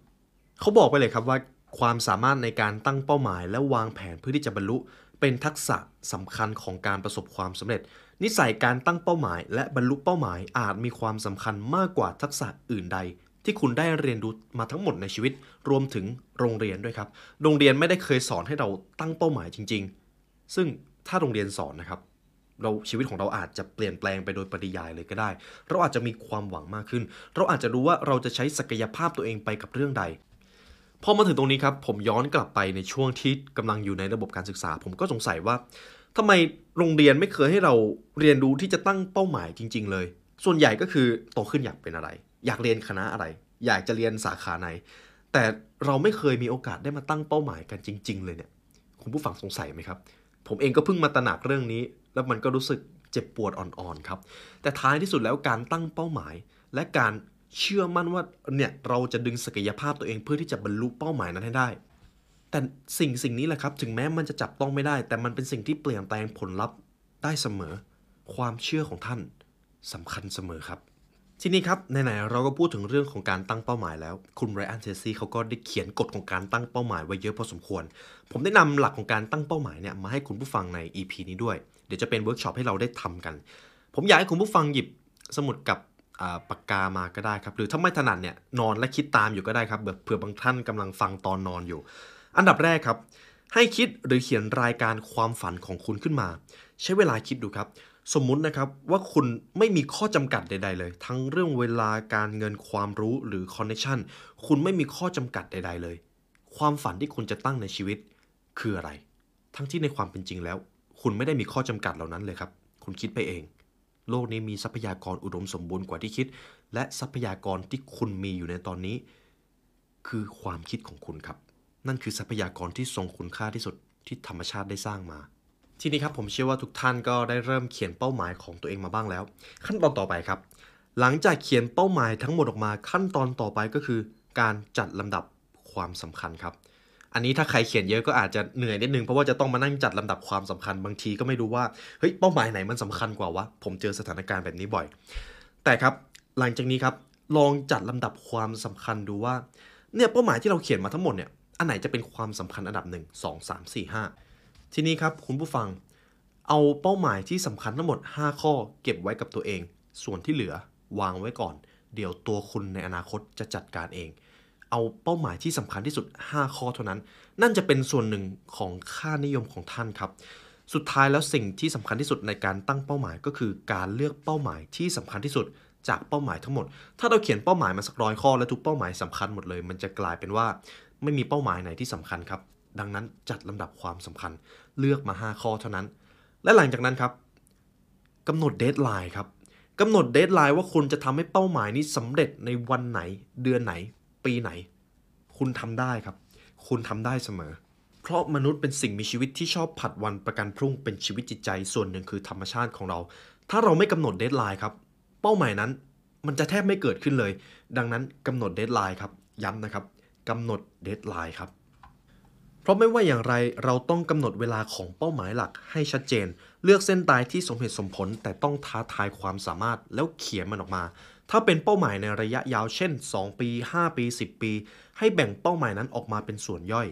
เขาบอกไปเลยครับว่า ความสามารถในการตั้งเป้าหมาย และวางแผนเพื่อที่จะบรรลุ เป็นทักษะสำคัญของการประสบความสำเร็จ นิสัยการตั้งเป้าหมาย และบรรลุเป้าหมายอาจมีความสำคัญมากกว่าทักษะอื่นใด ที่คุณได้เรียนรู้มาทั้งหมดในชีวิต รวมถึงโรงเรียนด้วยครับ โรงเรียนไม่ได้เคยสอนให้เราตั้งเป้าหมายจริง ๆ ซึ่งถ้าโรงเรียนสอนนะครับ เราชีวิตของเราอาจจะเปลี่ยนแปลงไปโดยปริยายเลยก็ได้ เราอาจจะมีความหวังมากขึ้น เราอาจจะรู้ว่าเราจะใช้ศักยภาพตัวเองไปกับเรื่องใดพอมาถึงตรงนี้ครับผมย้อนกลับไปในช่วงที่กำลังอยู่ในระบบการศึกษา ผมก็สงสัยว่า ทำไมโรงเรียนไม่เคยให้เราเรียนรู้ที่จะตั้งเป้าหมายจริง ๆ เลย ส่วนใหญ่ก็คือโตขึ้นอยากเป็นอะไร อยากเรียนคณะอะไร อยากจะเรียนสาขาไหน แต่เราไม่เคยมีโอกาสได้มาตั้งเป้าหมายกันจริง ๆ เลยเนี่ย คุณผู้ฟังสงสัยไหมครับ ผมเองก็เพิ่งมาตระหนักเรื่องนี้ แล้วมันก็รู้สึกเจ็บปวดอ่อนๆครับ แต่ท้ายที่สุดแล้วการตั้งเป้าหมาย และการเชื่อมั่นว่าเนี่ยเราจะดึงศักยภาพตัวเองเพื่อที่จะบรรลุเป้าหมายนั้นให้ได้ แต่สิ่งสิ่งนี้แหละครับ ถึงแม้มันจะจับต้องไม่ได้ แต่มันเป็นสิ่งที่เปลี่ยนแปลงผลลัพธ์ได้เสมอ ความเชื่อของท่านสำคัญเสมอครับ ทีนี้ครับไหนๆเราก็พูดถึงเรื่องของการตั้งเป้าหมายแล้ว คุณ Brian Tracy เขาก็ได้เขียนกฎของการตั้งเป้าหมายไว้เยอะพอสมควร ผมได้นำหลักของการตั้งเป้าหมายเนี่ยมาให้คุณผู้ฟังใน EP นี้ด้วย เดี๋ยวจะเป็นเวิร์กช็อปให้เราได้ทำกัน ผมอยากให้คุณผู้ฟังหยิบสมุดกับปากกามาก็ได้ครับ หรือถ้าไม่ถนัดเนี่ยนอนและคิดตามอยู่ก็ได้ครับเผื่อบางท่านกำลังฟังตอนนอนอยู่ อันดับแรกครับ ให้คิดหรือเขียนรายการความฝันของคุณขึ้นมา ใช้เวลาคิดดูครับ สมมุตินะครับว่าคุณไม่มีข้อจำกัดใด ๆ เลย ทั้งเรื่องเวลาการเงินความรู้หรือคอนเนคชันคุณไม่มีข้อจำกัดใด ๆ เลย ความฝันที่คุณจะตั้งในชีวิตคืออะไร ทั้งที่ในความเป็นจริงแล้ว คุณไม่ได้มีข้อจำกัดเหล่านั้นเลยครับ คุณคิดไปเอง โลกนี้มีทรัพยากรอุดมสมบูรณ์กว่าที่คิด และทรัพยากรที่คุณมีอยู่ในตอนนี้ คือความคิดของคุณครับ นั่นคือทรัพยากรที่ทรงคุณค่าที่สุดที่ธรรมชาติได้สร้างมา ทีนี้ครับผมเชื่อว่าทุกท่านก็ได้เริ่มเขียนเป้าหมายของตัวเองมาบ้างแล้ว ขั้นตอนต่อไปครับ หลังจากเขียนเป้าหมายทั้งหมดออกมา ขั้นตอนต่อไปก็คือ การจัดลำดับความสำคัญครับ อันนี้ถ้าใครเขียนเยอะก็อาจจะเหนื่อยนิดนึงเพราะว่าจะต้องมานั่งจัดลำดับความสำคัญบางทีก็ไม่รู้ว่าเฮ้ยเป้าหมายไหนมันสำคัญกว่าวะผมเจอสถานการณ์แบบนี้บ่อย แต่ครับหลังจากนี้ครับลองจัดลำดับความสำคัญดูว่าเนี่ยเป้าหมายที่เราเขียนมาทั้งหมดเนี่ย อันไหนจะเป็นความสำคัญอันดับ 1 2 3 4 5 ทีนี้ครับคุณผู้ฟังเอาเป้าหมายที่สำคัญทั้งหมด 5 ข้อเก็บไว้กับตัวเอง ส่วนที่เหลือวางไว้ก่อน เดี๋ยวตัวคุณในอนาคตจะจัดการเอง เอาเป้าหมายที่สำคัญที่สุด 5 ข้อเท่านั้น นั่นจะเป็นส่วนหนึ่งของค่านิยมของท่านครับ สุดท้ายแล้วสิ่งที่สำคัญที่สุดในการตั้งเป้าหมายก็คือการเลือกเป้าหมายที่สำคัญที่สุดจากเป้าหมายทั้งหมด ถ้าเราเขียนเป้าหมายมาสักร้อยข้อและทุกเป้าหมายสำคัญหมดเลย มันจะกลายเป็นว่า ไม่มีเป้าหมายไหนที่สำคัญครับ ดังนั้นจัดลำดับความสำคัญเลือกมา 5 ข้อเท่านั้น และหลังจากนั้นครับกำหนด deadline ครับกำหนด deadline ว่าคุณจะทำให้เป้าหมายนี้สำเร็จในวันไหน เดือนไหน ปีไหน คุณทำได้ครับ คุณทำได้เสมอ เพราะมนุษย์เป็นสิ่งมีชีวิตที่ชอบผัดวันประกันพรุ่งเป็นชีวิตจิตใจส่วนหนึ่งคือธรรมชาติของเรา ถ้าเราไม่กำหนด deadline ครับ เป้าหมายนั้นมันจะแทบไม่เกิดขึ้นเลย ดังนั้นกำหนด deadline ครับย้ำนะครับ กำหนด deadline ครับ เพราะไม่ว่าอย่างไรเราต้องกำหนดเวลาของเป้าหมายหลักให้ชัดเจน เลือกเส้นตายที่สมเหตุสมผล แต่ต้องท้าทายความสามารถแล้วเขียนมันออกมา ถ้าเป็นเป้าหมายในระยะยาวเช่น 2 ปี 5 ปี 10 ปี ให้แบ่งเป้าหมายนั้นออกมาเป็นส่วนย่อย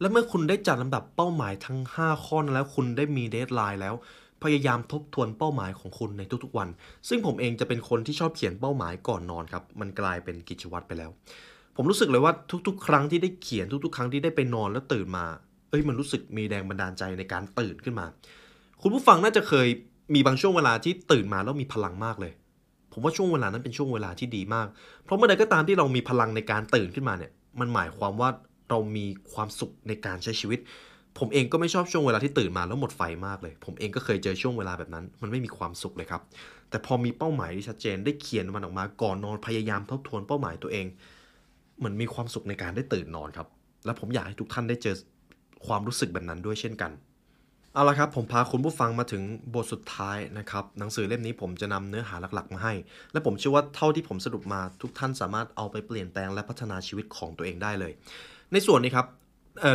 และเมื่อคุณได้จัดลำดับเป้าหมายทั้ง 5 ข้อนั้นแล้วคุณได้มีเดทไลน์แล้วพยายามทบทวนเป้าหมายของคุณในทุกๆวัน ซึ่งผมเองจะเป็นคนที่ชอบเขียนเป้าหมายก่อนนอนครับ มันกลายเป็นกิจวัตรไปแล้ว ผมรู้สึกเลยว่าทุก ๆ ครั้งที่ได้เขียนทุก ๆ ครั้งที่ได้ไปนอนแล้วตื่นมา เอ้ยมันรู้สึกมีแรงบันดาลใจในการตื่นขึ้นมา คุณผู้ฟังน่าจะเคยมีบางช่วงเวลาที่ตื่นมาแล้วมีพลังมากเลย ผมว่าช่วงเวลานั้นเป็นช่วงเวลาที่ดีมาก เพราะเมื่อใดก็ตามที่เรามีพลังในการตื่นขึ้นมาเนี่ย มันหมายความว่าเรามีความสุขในการใช้ชีวิต ผมเองก็ไม่ชอบช่วงเวลาที่ตื่นมาแล้วหมดไฟมากเลย ผมเองก็เคยเจอช่วงเวลาแบบนั้น มันไม่มีความสุขเลยครับ แต่พอมีเป้าหมายที่ชัดเจนได้เขียนมันออกมาก่อนนอนพยายามทบทวนเป้าหมายตัวเอง เหมือนมีความสุขในการได้ตื่นนอนครับ และผมอยากให้ทุกท่านได้เจอความรู้สึกแบบนั้นด้วยเช่นกันเอาละครับผมพาคุณผู้ฟังมาถึงบทสุดท้ายนะครับหนังสือเล่มนี้ผมจะนำเนื้อหาหลักๆ มาให้ และผมเชื่อว่าเท่าที่ผมสรุปมาทุกท่านสามารถเอาไปเปลี่ยนแปลงและพัฒนาชีวิตของตัวเองได้เลย ในส่วนนี้ครับ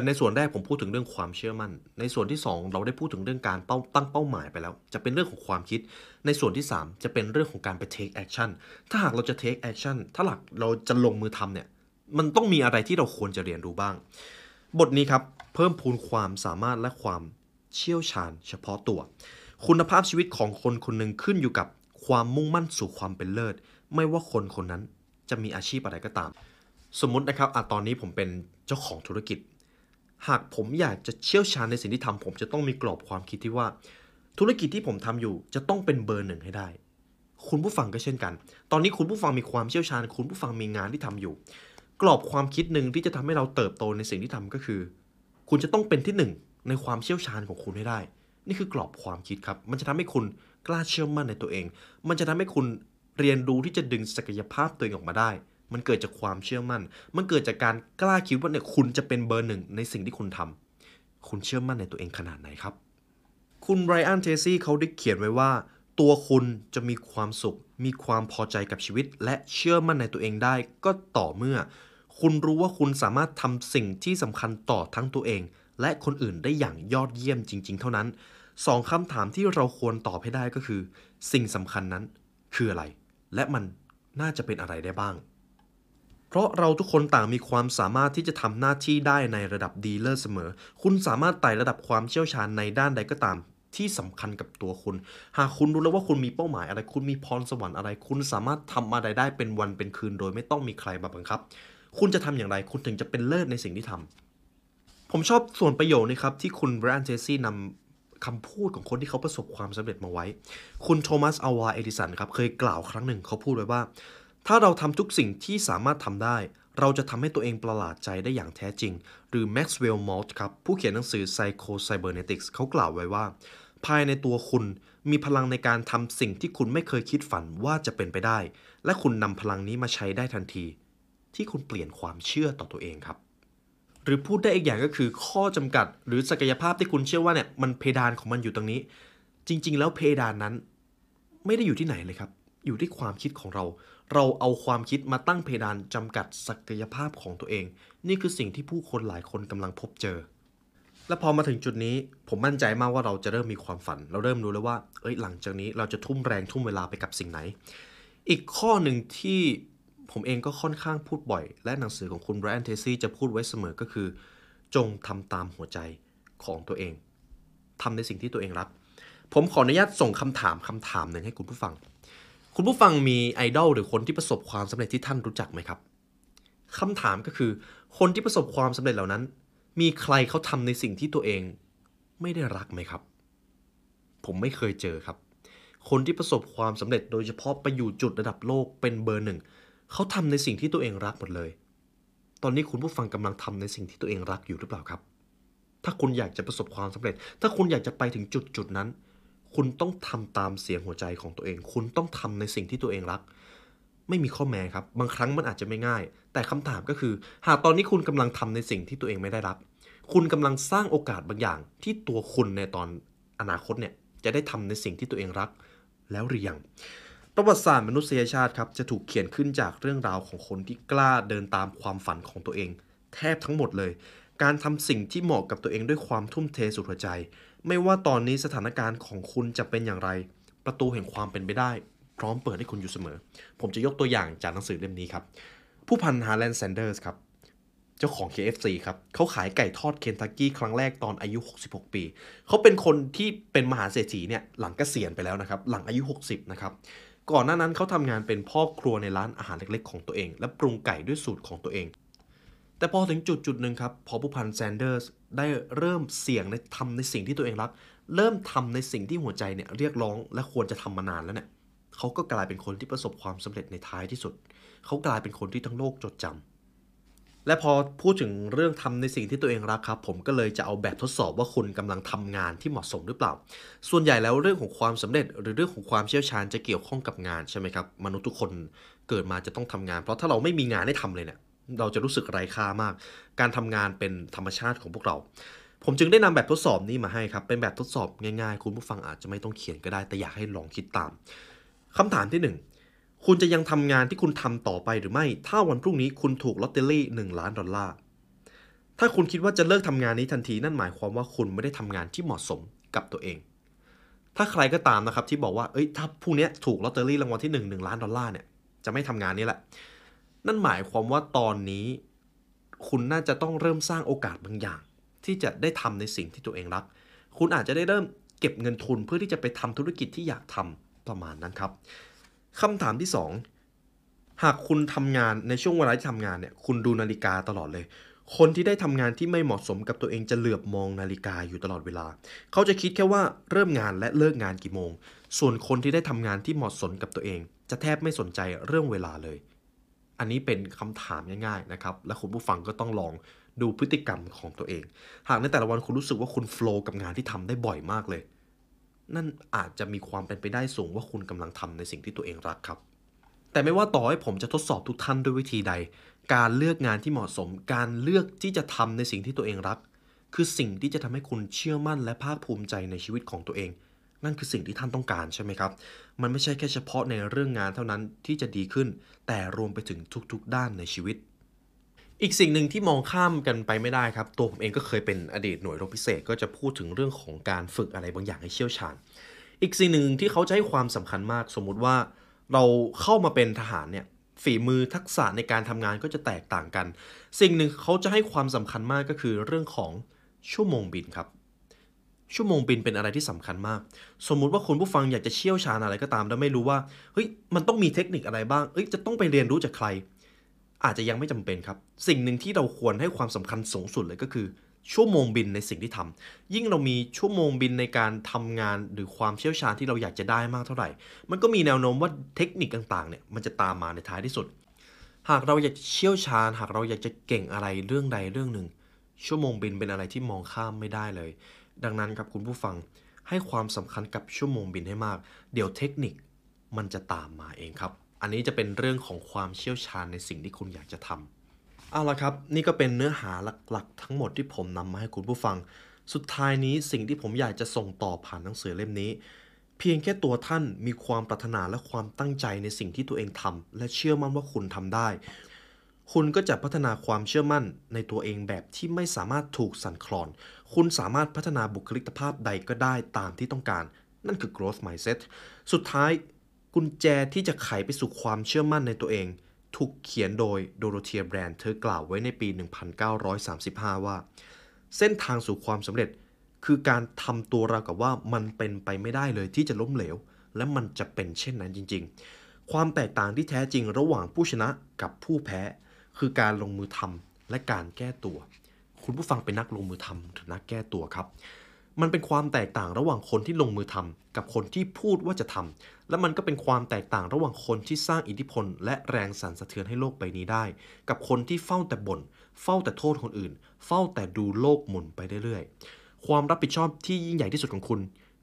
ในส่วนแรกผมพูดถึงเรื่องความเชื่อมั่น ในส่วนที่ 2 เราได้พูดถึงเรื่องการาตั้งเป้าหมายไปแล้ว จะเป็นเรื่องของความคิด ในส่วนที่ 3 จะเป็นเรื่องของการไป take action ถ้าหากเราจะ take action ถ้าหากเราจะลงมือทำเนี่ย มันต้องมีอะไรที่เราควรจะเรียนรู้บ้าง บทนี้ครับเพิ่มพูนความสามารถและความเชี่ยวชาญ เฉพาะตัว คุณภาพชีวิตของคนคนหนึ่งขึ้นอยู่กับความมุ่งมั่นสู่ความเป็นเลิศ ไม่ว่าคนคนนั้นจะมีอาชีพอะไรก็ตาม สมมตินะครับอะตอนนี้ผมเป็นเจ้าของธุรกิจ หากผมอยากจะเชี่ยวชาญในสิ่งที่ทำผมจะต้องมีกรอบความคิดที่ว่า ธุรกิจที่ผมทำอยู่จะต้องเป็นเบอร์หนึ่งให้ได้ คุณผู้ฟังก็เช่นกัน ตอนนี้คุณผู้ฟังมีความเชี่ยวชาญ คุณผู้ฟังมีงานที่ทำอยู่ กรอบความคิดหนึ่งที่จะทำให้เราเติบโตในสิ่งที่ทำก็คือ คุณจะต้องเป็นที่หนึ่งในความเชี่ยวชาญของคุณให้ได้ นี่คือกรอบความคิดครับ มันจะทำให้คุณกล้าเชื่อมั่นในตัวเอง มันจะทำให้คุณเรียนรู้ที่จะดึงศักยภาพตัวเองออกมาได้ มันเกิดจากความเชื่อมั่น มันเกิดจากการกล้าคิดว่าเนี่ยคุณจะเป็นเบอร์หนึ่งในสิ่งที่คุณทำคุณเชื่อมั่นในตัวเองขนาดไหนครับ คุณไรอันเทซี่เขาได้เขียนไว้ว่า ตัวคุณจะมีความสุข มีความพอใจกับชีวิต และเชื่อมั่นในตัวเองได้ ก็ต่อเมื่อ คุณรู้ว่าคุณสามารถทำสิ่งที่สำคัญต่อทั้งตัวเอง และคนอื่นได้อย่างยอดเยี่ยมจริง ๆ เท่านั้นสองคำถามที่เราควรตอบให้ได้ก็คือ สิ่งสำคัญนั้นคืออะไร และมันน่าจะเป็นอะไรได้บ้าง เพราะเราทุกคนต่างมีความสามารถที่จะทำหน้าที่ได้ในระดับดีเลิศเสมอ คุณสามารถไต่ระดับความเชี่ยวชาญในด้านใดก็ตาม ที่สำคัญกับตัวคุณ หากคุณรู้แล้วว่าคุณมีเป้าหมายอะไร คุณมีพรสวรรค์อะไร คุณสามารถทำอะไรได้เป็นวันเป็นคืนโดยไม่ต้องมีใครมาบังคับ คุณจะทำอย่างไร คุณถึงจะเป็นเลิศในสิ่งที่ทำผมชอบส่วนประโยคนี้ครับที่คุณแบรนด์เจสซี่นำคำพูดของคนที่เขาประสบความสำเร็จมาไว้ คุณโทมัสอาวาเอดิสันครับเคยกล่าวครั้งหนึ่งเขาพูดไว้ว่า ถ้าเราทำทุกสิ่งที่สามารถทำได้เราจะทำให้ตัวเองประหลาดใจได้อย่างแท้จริง หรือ Maxwell Maltz ครับ ผู้เขียนหนังสือ Psycho Cybernetics เขากล่าวไว้ว่า ภายในตัวคุณมีพลังในการทำสิ่งที่คุณไม่เคยคิดฝันว่าจะเป็นไปได้ และคุณนำพลังนี้มาใช้ได้ทันที ที่คุณเปลี่ยนความเชื่อต่อตัวเองครับ หรือพูดได้อีกอย่างก็คือข้อจำกัด หรือศักยภาพที่คุณเชื่อว่าเนี่ยมันเพดานของมันอยู่ตรงนี้ จริง ๆ แล้วเพดานนั้น ไม่ได้อยู่ที่ไหนเลยครับ อยู่ที่ความคิดของเรา เราเอาความคิดมาตั้งเพดานจำกัดศักยภาพของตัวเอง นี่คือสิ่งที่ผู้คนหลายคนกำลังพบเจอ และพอมาถึงจุดนี้ผมมั่นใจมากว่าเราจะเริ่มมีความฝัน เราเริ่มรู้แล้วว่า เอ้ยหลังจากนี้เราจะทุ่มแรงทุ่มเวลาไปกับสิ่งไหน อีกข้อหนึ่งที่ผมเองก็ค่อนข้างพูดบ่อย และหนังสือของคุณแบรนด์เทซี่จะพูดไว้เสมอก็คือ จงทำตามหัวใจของตัวเองทำในสิ่งที่ตัวเองรักผมขออนุญาตส่งคำถามคำถามหนึ่งให้คุณผู้ฟัง คุณผู้ฟังมีไอดอลหรือคนที่ประสบความสำเร็จที่ท่านรู้จักไหมครับคำถามก็คือคนที่ประสบความสำเร็จเหล่านั้น มีใครเขาทำในสิ่งที่ตัวเองไม่ได้รักไหมครับ ผมไม่เคยเจอครับ คนที่ประสบความสำเร็จโดยเฉพาะไปอยู่จุดระดับโลกเป็นเบอร์หนึ่งเขาทำในสิ่งที่ตัวเองรักหมดเลย ตอนนี้คุณผู้ฟังกำลังทำในสิ่งที่ตัวเองรักอยู่หรือเปล่าครับ ถ้าคุณอยากจะประสบความสำเร็จ ถ้าคุณอยากจะไปถึงจุดจุดนั้น คุณต้องทำตามเสียงหัวใจของตัวเอง คุณต้องทำในสิ่งที่ตัวเองรัก ไม่มีข้อแม้ครับบางครั้งมันอาจจะไม่ง่าย แต่คำถามก็คือ หากตอนนี้คุณกำลังทำในสิ่งที่ตัวเองไม่ได้รับ คุณกำลังสร้างโอกาสบางอย่าง ที่ตัวคุณในตอนอนาคตเนี่ยจะได้ทำในสิ่งที่ตัวเองรักแล้วหรือยังประวัติศาสตร์มนุษยชาติครับจะถูกเขียนขึ้นจากเรื่องราวของคนที่กล้าเดินตามความฝันของตัวเอง แทบทั้งหมดเลย การทำสิ่งที่เหมาะกับตัวเองด้วยความทุ่มเทสุดหัวใจ ไม่ว่าตอนนี้สถานการณ์ของคุณจะเป็นอย่างไร ประตูแห่งความเป็นไปได้ พร้อมเปิดให้คุณอยู่เสมอ ผมจะยกตัวอย่างจากหนังสือเล่มนี้ครับ ผู้พันฮาร์แลนด์แซนเดอร์สครับ เจ้าของ KFC ครับเขาขายไก่ทอดเคนทักกี้ครั้งแรกตอนอายุ 66 ปี เขาเป็นคนที่เป็นมหาเศรษฐีเนี่ยหลังเกษียณไปแล้วนะครับ หลังอายุ 60 นะครับ ก่อนหน้านั้นเขาทำงานเป็นพ่อครัวในร้านอาหารเล็กๆ ของตัวเอง และปรุงไก่ด้วยสูตรของตัวเองแต่พอถึงจุดจุดหนึ่งครับ พอผู้พันแซนเดอร์สได้เริ่มเสี่ยงในทำในสิ่งที่ตัวเองรัก เริ่มทำในสิ่งที่หัวใจเนี่ยเรียกร้องและควรจะทำมานานแล้วเนี่ย เขาก็กลายเป็นคนที่ประสบความสำเร็จในท้ายที่สุด เขากลายเป็นคนที่ทั้งโลกจดจำและพอพูดถึงเรื่องทำในสิ่งที่ตัวเองรักครับ ผมก็เลยจะเอาแบบทดสอบว่าคุณกำลังทำงานที่เหมาะสมหรือเปล่า ส่วนใหญ่แล้วเรื่องของความสำเร็จ หรือเรื่องของความเชี่ยวชาญจะเกี่ยวข้องกับงานใช่ไหมครับ มนุษย์ทุกคนเกิดมาจะต้องทำงาน เพราะถ้าเราไม่มีงานให้ทำเลยเนี่ยเราจะรู้สึกไร้ค่ามาก การทำงานเป็นธรรมชาติของพวกเราผมจึงได้นำแบบทดสอบนี้มาให้ครับ เป็นแบบทดสอบง่ายๆ คุณผู้ฟังอาจจะไม่ต้องเขียนก็ได้ แต่อยากให้ลองคิดตาม คำถามที่หนึ่งคุณจะยังทำงานที่คุณทำต่อไปหรือไม่ ถ้าวันพรุ่งนี้คุณถูกลอตเตอรี่1ล้านดอลลาร์ ถ้าคุณคิดว่าจะเลิกทำงานนี้ทันทีนั่นหมายความว่าคุณไม่ได้ทำงานที่เหมาะสมกับตัวเอง ถ้าใครก็ตามนะครับที่บอกว่า เอ้ย ถ้าพรุ่งนี้ถูกลอตเตอรี่รางวัลที่1 1ล้านดอลลาร์เนี่ย จะไม่ทำงานนี้แหละ นั่นหมายความว่าตอนนี้ คุณน่าจะต้องเริ่มสร้างโอกาสบางอย่าง ที่จะได้ทำในสิ่งที่ตัวเองรัก คุณอาจจะได้เริ่มเก็บเงินทุนเพื่อที่จะไปทำธุรกิจที่อยากทำ ประมาณนั้นครับคำถามที่สองหากคุณทำงานในช่วงเวลาที่ทำงานเนี่ยคุณดูนาฬิกาตลอดเลย คนที่ได้ทำงานที่ไม่เหมาะสมกับตัวเองจะเหลือบมองนาฬิกาอยู่ตลอดเวลา เขาจะคิดแค่ว่าเริ่มงานและเลิกงานกี่โมง ส่วนคนที่ได้ทำงานที่เหมาะสมกับตัวเอง จะแทบไม่สนใจเรื่องเวลาเลย อันนี้เป็นคำถามง่ายๆนะครับ และคุณผู้ฟังก็ต้องลองดูพฤติกรรมของตัวเอง หากในแต่ละวันคุณรู้สึกว่าคุณโฟล์กับงานที่ทำได้บ่อยมากเลย นั่นอาจจะมีความเป็นไปได้สูงว่าคุณกำลังทำในสิ่งที่ตัวเองรักครับ แต่ไม่ว่าต่อให้ผมจะทดสอบทุกท่านด้วยวิธีใด การเลือกงานที่เหมาะสม การเลือกที่จะทำในสิ่งที่ตัวเองรัก คือสิ่งที่จะทำให้คุณเชื่อมั่นและภาคภูมิใจในชีวิตของตัวเอง นั่นคือสิ่งที่ท่านต้องการใช่ไหมครับ มันไม่ใช่แค่เฉพาะในเรื่องงานเท่านั้นที่จะดีขึ้น แต่รวมไปถึงทุกๆ ด้านในชีวิต อีกสิ่งหนึ่งที่มองข้ามกันไปไม่ได้ครับ ตัวผมเองก็เคยเป็นอดีตหน่วยรบพิเศษก็จะพูดถึงเรื่องของการฝึกอะไรบางอย่างให้เชี่ยวชาญ อีกสิ่งหนึ่งที่เขาจะให้ความสำคัญมาก สมมุติว่าเราเข้ามาเป็นทหารเนี่ยฝีมือทักษะในการทำงานก็จะแตกต่างกัน สิ่งหนึ่งเขาจะให้ความสำคัญมากก็คือเรื่องของชั่วโมงบินครับ ชั่วโมงบินเป็นอะไรที่สำคัญมาก สมมุติว่าคุณผู้ฟังอยากจะเชี่ยวชาญอะไรก็ตามแล้วไม่รู้ว่าเฮ้ยมันต้องมีเทคนิคอะไรบ้างเอ้ยจะต้องไปเรียนรู้จากใคร อาจจะยังไม่จำเป็นครับ สิ่งหนึ่งที่เราควรให้ความสำคัญสูงสุดเลยก็คือชั่วโมงบินในสิ่งที่ทำยิ่งเรามีชั่วโมงบินในการทำงานหรือความเชี่ยวชาญที่เราอยากจะได้มากเท่าไหร่ มันก็มีแนวโน้มว่าเทคนิคต่างๆเนี่ยมันจะตามมาในท้ายที่สุด หากเราอยากเชี่ยวชาญ หากเราอยากจะเก่งอะไรเรื่องใดเรื่องหนึ่ง ชั่วโมงบินเป็นอะไรที่มองข้ามไม่ได้เลย ดังนั้นครับคุณผู้ฟังให้ความสำคัญกับชั่วโมงบินให้มาก เดี๋ยวเทคนิคมันจะตามมาเองครับ อันนี้จะเป็นเรื่องของความเชี่ยวชาญในสิ่งที่คุณอยากจะทำเอาละครับ นี่ก็เป็นเนื้อหาหลักๆ ทั้งหมดที่ผมนำมาให้คุณผู้ฟัง สุดท้ายนี้สิ่งที่ผมอยากจะส่งต่อผ่านหนังสือเล่มนี้ เพียงแค่ตัวท่านมีความปรารถนาและความตั้งใจในสิ่งที่ตัวเองทำและเชื่อมั่นว่าคุณทำได้ คุณก็จะพัฒนาความเชื่อมั่นในตัวเองแบบที่ไม่สามารถถูกสั่นคลอน คุณสามารถพัฒนาบุคลิกภาพใดก็ได้ตามที่ต้องการ นั่นคือ growth mindset สุดท้าย กุญแจที่จะไขไปสู่ความเชื่อมั่นในตัวเอง ถูกเขียนโดยโดโรเทียแบรนด์เธอกล่าวไว้ในปี 1935 ว่า เส้นทางสู่ความสำเร็จคือการทำตัวเรากับว่ามันเป็นไปไม่ได้เลยที่จะล้มเหลว และมันจะเป็นเช่นนั้นจริง ๆ ความแตกต่างที่แท้จริงระหว่างผู้ชนะกับผู้แพ้ คือการลงมือทำและการแก้ตัว คุณผู้ฟังเป็นนักลงมือทำหรือนักแก้ตัวครับ มันเป็นความแตกต่างระหว่างคนที่ลงมือทำกับคนที่พูดว่าจะทำและมันก็เป็นความแตกต่างระหว่างคนที่สร้างอิทธิพล และแรงสั่นสะเทือนให้โลกใบนี้ได้ กับคนที่เฝ้าแต่บ่นเฝ้าแต่โทษคนอื่น เฝ้าแต่ดูโลกหมุนไปเรื่อยๆความรับผิดชอบที่ยิ่งใหญ่ที่สุดของคุณ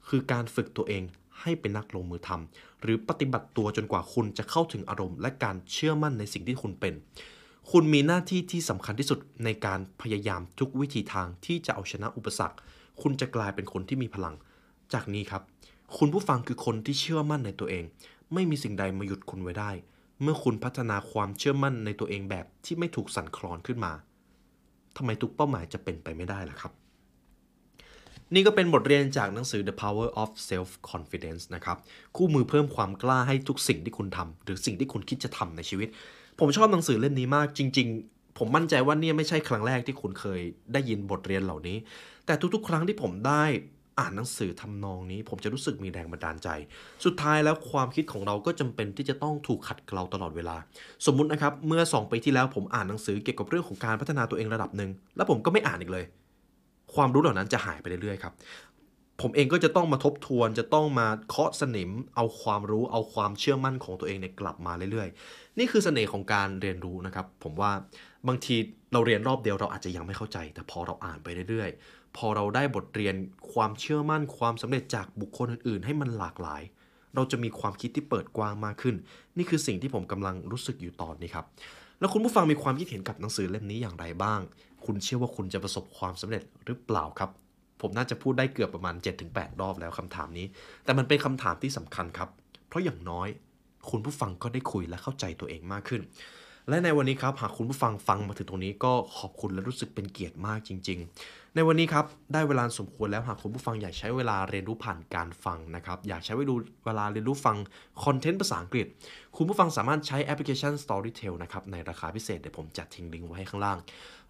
คือการฝึกตัวเองให้เป็นนักลงมือทำหรือปฏิบัติตัวจนกว่าคุณจะเข้าถึงอารมณ์ และการเชื่อมั่นในสิ่งที่คุณเป็น คุณมีหน้าที่ที่สำคัญที่สุดในการพยายามทุกวิธีทางที่จะเอาชนะอุปสรรค คุณจะกลายเป็นคนที่มีพลัง จากนี้ครับ คุณผู้ฟังคือคนที่เชื่อมั่นในตัวเอง ไม่มีสิ่งใดมาหยุดคุณไว้ได้ เมื่อคุณพัฒนาความเชื่อมั่นในตัวเองแบบที่ไม่ถูกสั่นคลอนขึ้นมาทำไมทุกเป้าหมายจะเป็นไปไม่ได้ล่ะครับ นี่ก็เป็นบทเรียนจากหนังสือ The Power of Self Confidence นะครับ คู่มือเพิ่มความกล้าให้ทุกสิ่งที่คุณทำหรือสิ่งที่คุณคิดจะทำในชีวิต ผมชอบหนังสือเล่มนี้มากจริง ๆ ผมมั่นใจว่าเนี่ยไม่ใช่ครั้งแรกที่คุณเคยได้ยินบทเรียนเหล่านี้ แต่ทุกๆ ครั้งที่ผมได้อ่านหนังสือทำนองนี้ ผมจะรู้สึกมีแรงบันดาลใจ สุดท้ายแล้วความคิดของเราก็จำเป็นที่จะต้องถูกขัดเกลาตลอดเวลา สมมุตินะครับเมื่อ 2 ปีที่แล้วผมอ่านหนังสือเกี่ยวกับเรื่องของการพัฒนาตัวเองระดับหนึ่งแล้วผมก็ไม่อ่านอีกเลย ความรู้เหล่านั้นจะหายไปเรื่อยๆครับผมเองก็จะต้องมาทบทวนจะต้องมาเคาะสนิม เอาความรู้เอาความเชื่อมั่นของตัวเองเนี่ยกลับมาเรื่อยๆ นี่คือเสน่ห์ของการเรียนรู้นะครับ ผมว่า บางทีเราเรียนรอบเดียวเราอาจจะยังไม่เข้าใจ แต่พอเราอ่านไปเรื่อยๆ พอเราได้บทเรียนความเชื่อมั่นความสำเร็จจากบุคคลอื่นๆ ให้มันหลากหลาย เราจะมีความคิดที่เปิดกว้างมากขึ้น นี่คือสิ่งที่ผมกำลังรู้สึกอยู่ตอนนี้ครับแล้วคุณผู้ฟังมีความคิดเห็นกับหนังสือเล่มนี้อย่างไรบ้าง คุณเชื่อว่าคุณจะประสบความสำเร็จหรือเปล่าครับ ผมน่าจะพูดได้เกือบประมาณ 7-8 รอบแล้วคำถามนี้ แต่มันเป็นคำถามที่สำคัญครับ เพราะอย่างน้อย คุณผู้ฟังก็ได้คุยและเข้าใจตัวเองมากขึ้น และในวันนี้ครับหากคุณผู้ฟังฟังมาถึงตรงนี้ก็ขอบคุณและรู้สึกเป็นเกียรติมากจริง ๆ ในวันนี้ครับได้เวลาสมควรแล้วหากคุณผู้ฟังอยากใช้เวลาเรียนรู้ผ่านการฟังนะครับอยากใช้เวลาเรียนรู้ฟังคอนเทนต์ภาษาอังกฤษ คุณผู้ฟังสามารถใช้แอปพลิเคชัน Storytel นะครับในราคาพิเศษเดี๋ยวผมจัดทิ้งลิงก์ไว้ให้ข้างล่าง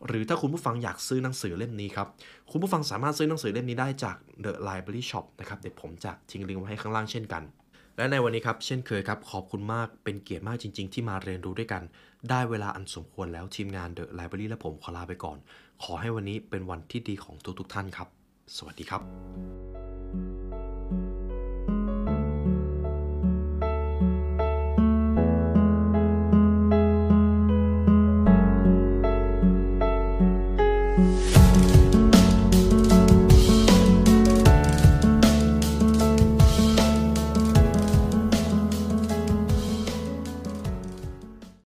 หรือถ้าคุณผู้ฟังอยากซื้อหนังสือเล่มนี้ครับคุณผู้ฟังสามารถซื้อหนังสือเล่มนี้ได้จาก The Library Shop นะครับเดี๋ยวผมจะทิ้งลิงก์ไว้ให้ข้างล่างเช่นกัน และในวันนี้ครับเช่นเคยครับขอบคุณมากเป็นเกียรติมากจริง ๆ ที่มาเรียนรู้ด้วยกัน ได้เวลาอันสมควรแล้วทีมงาน The Library และผมขอลาไปก่อน ขอให้วันนี้เป็นวันที่ดีของทุกๆท่านครับ สวัสดีครับ